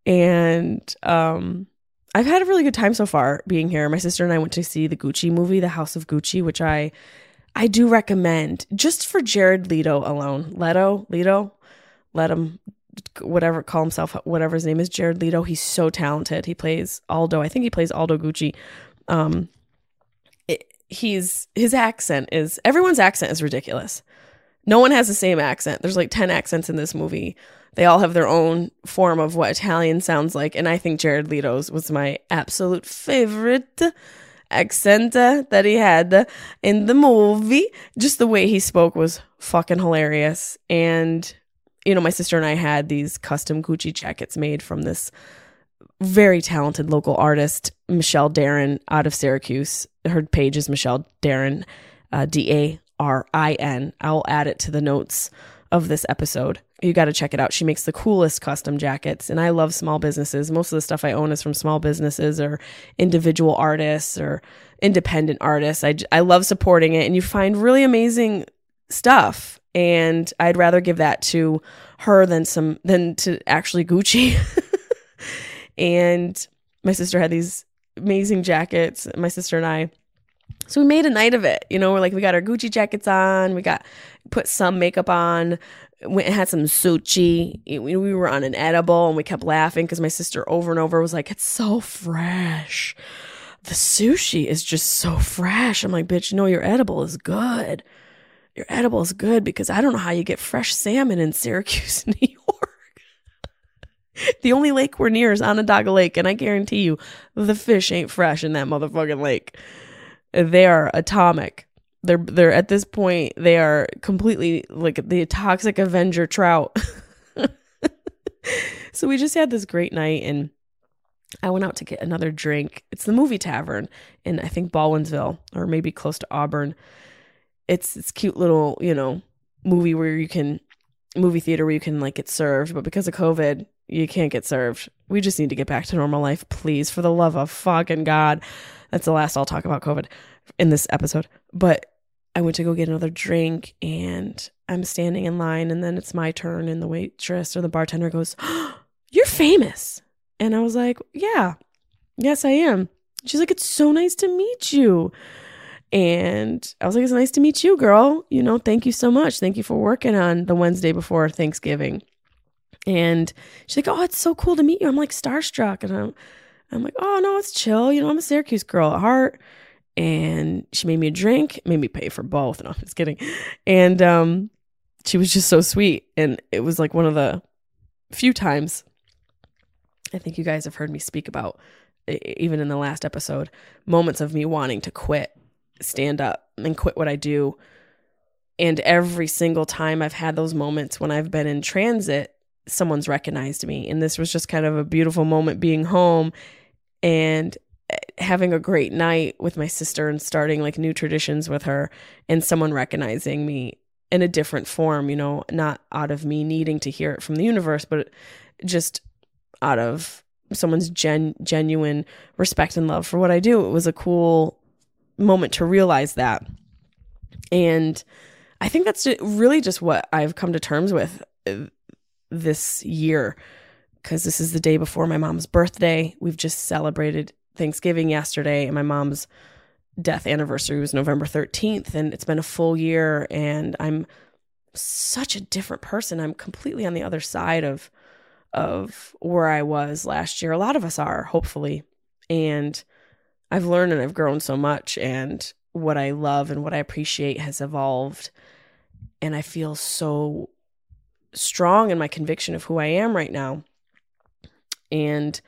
[SPEAKER 1] And um, I've had a really good time so far being here. My sister and I went to see the Gucci movie, The House of Gucci, which I I do recommend just for Jared Leto alone. Leto, Leto, let him whatever call himself whatever his name is Jared Leto. He's so talented. He plays Aldo. I think he plays Aldo Gucci. Um he's his accent is everyone's accent is ridiculous. No one has the same accent. There's like 10 accents in this movie. They all have their own form of what Italian sounds like. And I think Jared Leto's was my absolute favorite accent that he had in the movie. Just the way he spoke was fucking hilarious. And, you know, my sister and I had these custom Gucci jackets made from this very talented local artist, Michelle Darin, out of Syracuse. Her page is Michelle Darin, uh, D A R I N. I'll add it to the notes of this episode. You got to check it out. She makes the coolest custom jackets, and I love small businesses. Most of the stuff I own is from small businesses or individual artists or independent artists. I, I love supporting it, and you find really amazing stuff. And I'd rather give that to her than some than to actually Gucci. and my sister had these amazing jackets. My sister and I. So we made a night of it. You know, we're like we got our Gucci jackets on. We got put some makeup on. Went and had some sushi. We we were on an edible and we kept laughing because my sister over and over was like, "It's so fresh." the sushi is just so fresh. I'm like, bitch, no, your edible is good. Your edible is good because I don't know how you get fresh salmon in Syracuse, New York. The only lake we're near is Onondaga Lake, and I guarantee you the fish ain't fresh in that motherfucking lake. They are atomic. They're they're at this point they are completely like the toxic Avenger trout. so we just had this great night and I went out to get another drink. It's the movie tavern in I think Baldwinsville or maybe close to Auburn. It's it's cute little, you know, movie where you can movie theater where you can like get served, but because of COVID, you can't get served. We just need to get back to normal life, please, for the love of fucking God. That's the last I'll talk about COVID in this episode. But I went to go get another drink and I'm standing in line and then it's my turn and the waitress or the bartender goes, oh, "You're famous." And I was like, Yeah, yes, I am. She's like, It's so nice to meet you. And I was like, It's nice to meet you, girl. You know, thank you so much. Thank you for working on the Wednesday before Thanksgiving. And she's like, Oh, it's so cool to meet you. I'm like starstruck. And I'm I'm like, Oh no, it's chill. You know, I'm a Syracuse girl at heart. And she made me a drink, made me pay for both. No, I'm just kidding. And um, she was just so sweet. And it was like one of the few times I think you guys have heard me speak about, even in the last episode, moments of me wanting to quit, stand up, and quit what I do. And every single time I've had those moments when I've been in transit, someone's recognized me. And this was just kind of a beautiful moment being home and eh, having a great night with my sister and starting like new traditions with her and someone recognizing me in a different form, you know, not out of me needing to hear it from the universe, but just out of someone's gen- genuine respect and love for what I do. It was a cool moment to realize that. And I think that's really just what I've come to terms with uh, this year because this is the day before my mom's birthday. We've just celebrated Thanksgiving yesterday, and my mom's death anniversary was November 13th. And it's been a full year, and I'm such a different person. I'm completely on the other side of of where I was last year. A lot of us are, hopefully. And I've learned and I've grown so much, and what I love and what I appreciate has evolved. And I feel so strong in my conviction of who I am right now. And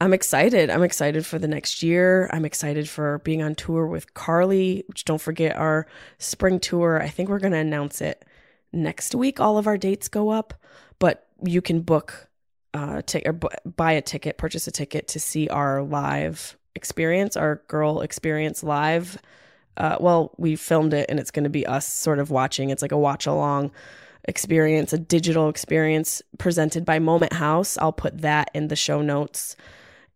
[SPEAKER 1] I'm excited. I'm excited for the next year. I'm excited for being on tour with Carly, which don't forget our spring tour. I think we're going to announce it next week. All of our dates go up, but you can book uh t- or buy a ticket, purchase a ticket to see our live experience, our girl experience live. Uh, well, we filmed it and it's going to be us sort of watching. It's like a watch along experience, a digital experience presented by Moment House. I'll put that in the show notes.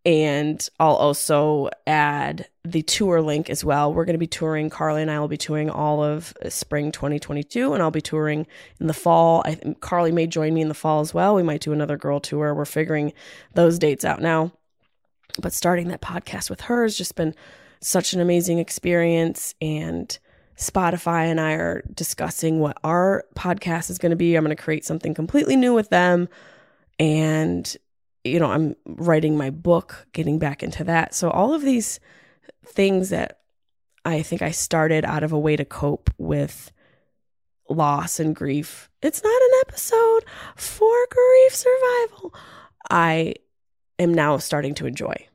[SPEAKER 1] And I'll also add the tour link as well. We're going to be touring. Carly and I will be touring all of spring 2022, and I'll be touring in the fall. I Carly may join me in the fall as well. We might do another girl tour. We're figuring those dates out now. But starting that podcast with her has just been such an amazing experience. And Spotify and I are discussing what our podcast is going to be. I'm going to create something completely new with them. And you know, I'm writing my book, getting back into that. So all of these things that I think I started out of a way to cope with loss and grief. It's not an episode for grief survival. I am now starting to enjoy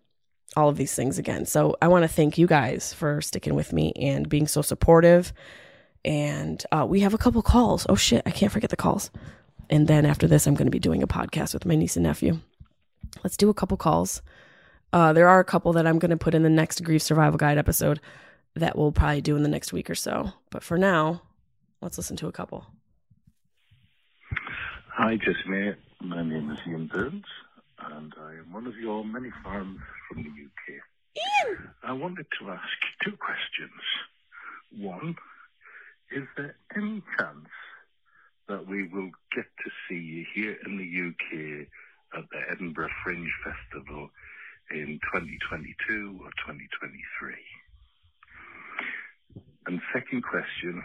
[SPEAKER 1] all of these things again. So I want to thank you guys for sticking with me and being so supportive. And uh, we have a couple calls. Oh shit, I can't forget the calls. And then after this, I'm going to be doing a podcast with my niece and nephew. Let's do a couple calls. Uh, there are a couple that I'm going to put in the next grief survival guide episode that we'll probably do in the next week or so. But for now, let's listen to a couple.
[SPEAKER 3] Hi, Jessica. My name is Ian Burns, and I am one of your many fans from the UK.
[SPEAKER 1] Ian!
[SPEAKER 3] I wanted to ask two questions. One, is there any chance that we will get to see you here in the UK at the Edinburgh Fringe Festival in 2022 or 2023? And second question,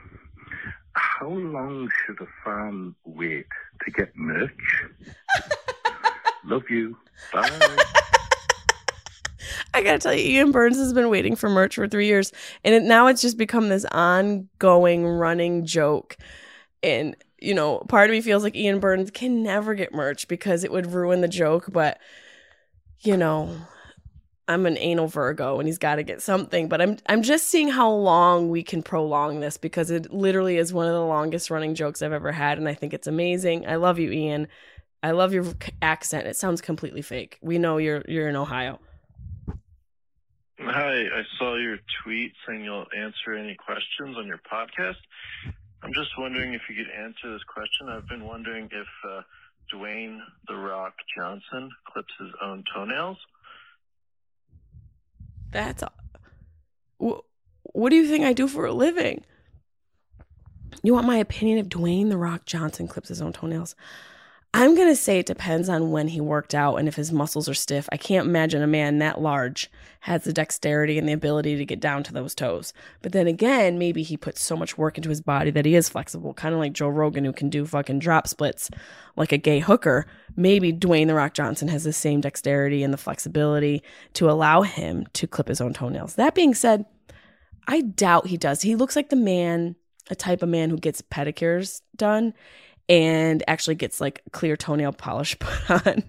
[SPEAKER 3] how long should a fan wait to get merch? Love you. Bye.
[SPEAKER 1] I gotta tell you, Ian Burns has been waiting for merch for three years, and it, now it's just become this ongoing, running joke. And you know, part of me feels like Ian Burns can never get merch because it would ruin the joke. But you know, I'm an anal Virgo, and he's got to get something. But I'm I'm just seeing how long we can prolong this because it literally is one of the longest running jokes I've ever had, and I think it's amazing. I love you, Ian. I love your accent. It sounds completely fake. We know you're you're in Ohio.
[SPEAKER 4] Hi, I saw your tweet saying you'll answer any questions on your podcast. I'm just wondering if you could answer this question. I've been wondering if uh, Dwayne The Rock Johnson clips his own toenails.
[SPEAKER 1] That's what, what do you think I do for a living? You want my opinion if Dwayne The Rock Johnson clips his own toenails? I'm going to say it depends on when he worked out and if his muscles are stiff. I can't imagine a man that large has the dexterity and the ability to get down to those toes. But then again, maybe he puts so much work into his body that he is flexible, kind of like Joe Rogan, who can do fucking drop splits like a gay hooker. Maybe Dwayne The Rock Johnson has the same dexterity and the flexibility to allow him to clip his own toenails. That being said, I doubt he does. He looks like the man, a type of man who gets pedicures done and actually gets like clear toenail polish put on.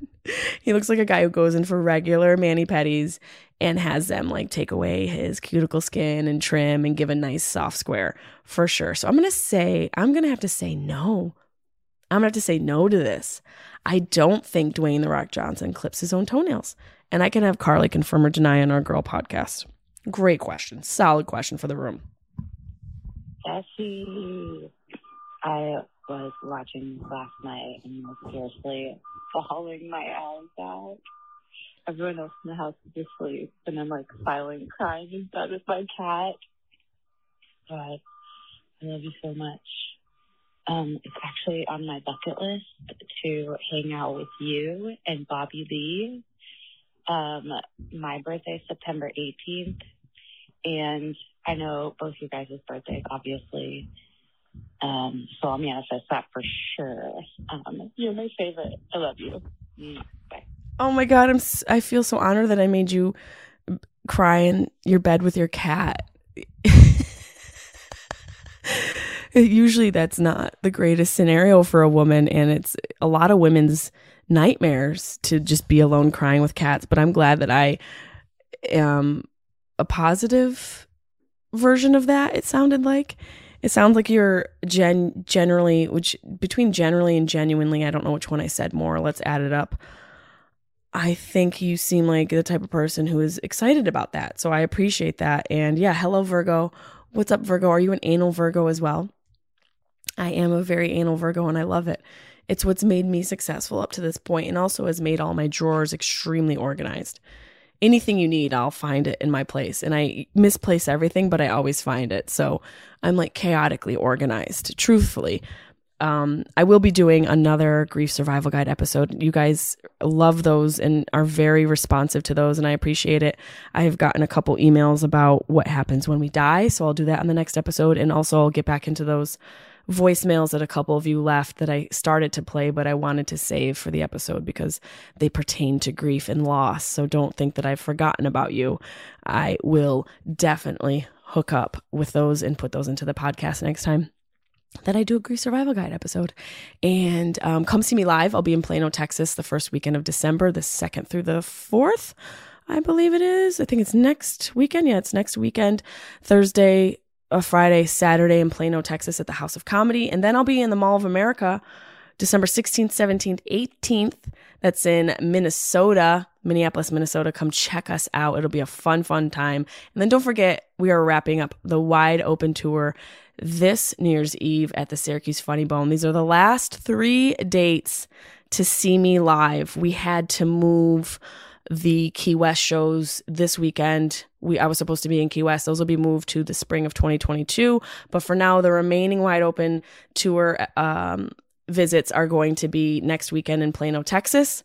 [SPEAKER 1] he looks like a guy who goes in for regular mani pedis and has them like take away his cuticle skin and trim and give a nice soft square for sure. So I'm going to say, I'm going to have to say no. I'm going to have to say no to this. I don't think Dwayne The Rock Johnson clips his own toenails. And I can have Carly confirm or deny on our girl podcast. Great question. Solid question for the room.
[SPEAKER 5] Jesse, I was watching last night and was seriously bawling my eyes out. Everyone else in the house is asleep, and I'm like silent crying in bed with my cat. But I love you so much. Um, it's actually on my bucket list to hang out with you and Bobby Lee. Um, my birthday September 18th, and I know both you guys' birthdays, obviously. Um, so I'll manifest that for sure. Um, you're my favorite. I love you. Bye.
[SPEAKER 1] Oh my god, I'm I feel so honored that I made you cry in your bed with your cat. Usually that's not the greatest scenario for a woman and it's a lot of women's nightmares to just be alone crying with cats, but I'm glad that I am a positive version of that it sounded like. It sounds like you're gen generally which between generally and genuinely, I don't know which one I said more. Let's add it up. I think you seem like the type of person who is excited about that. So I appreciate that. And yeah, hello, Virgo. What's up, Virgo? Are you an anal Virgo as well? I am a very anal Virgo and I love it. It's what's made me successful up to this point and also has made all my drawers extremely organized. Anything you need, I'll find it in my place. And I misplace everything, but I always find it. So I'm like chaotically organized, truthfully. Um, I will be doing another grief survival guide episode. You guys love those and are very responsive to those, and I appreciate it. I have gotten a couple emails about what happens when we die, so I'll do that on the next episode, and also I'll get back into those voicemails that a couple of you left that I started to play, but I wanted to save for the episode because they pertain to grief and loss. So don't think that I've forgotten about you. I will definitely hook up with those and put those into the podcast next time that I do a grief survival guide episode. And um, come see me live. I'll be in Plano, Texas, the first weekend of December, the second through the fourth. I believe it is. I think it's next weekend. Yeah, it's next weekend, Thursday, a Friday, Saturday in Plano, Texas at the House of Comedy. And then I'll be in the Mall of America December 16th, 17th, 18th. That's in Minnesota, Minneapolis, Minnesota. Come check us out. It'll be a fun, fun time. And then don't forget, we are wrapping up the wide open tour this New Year's Eve at the Syracuse Funny Bone. These are the last three dates to see me live. We had to move the Key West shows this weekend. We I was supposed to be in Key West. Those will be moved to the spring of 2022. But for now, the remaining wide open tour um, visits are going to be next weekend in Plano, Texas,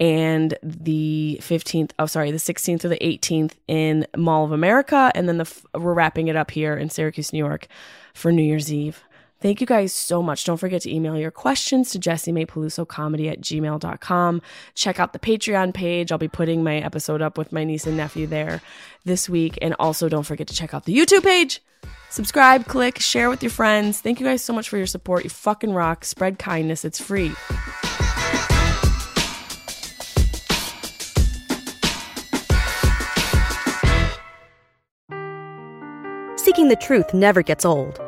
[SPEAKER 1] and the 15th. Oh, sorry, the 16th or the 18th in Mall of America, and then the we're wrapping it up here in Syracuse, New York, for New Year's Eve. Thank you guys so much. Don't forget to email your questions to Jessimae Peluso comedy at gmail.com. Check out the Patreon page. I'll be putting my episode up with my niece and nephew there this week. And also don't forget to check out the YouTube page. Subscribe, click, share with your friends. Thank you guys so much for your support. You fucking rock. Spread kindness. It's free.
[SPEAKER 6] Seeking the truth never gets old.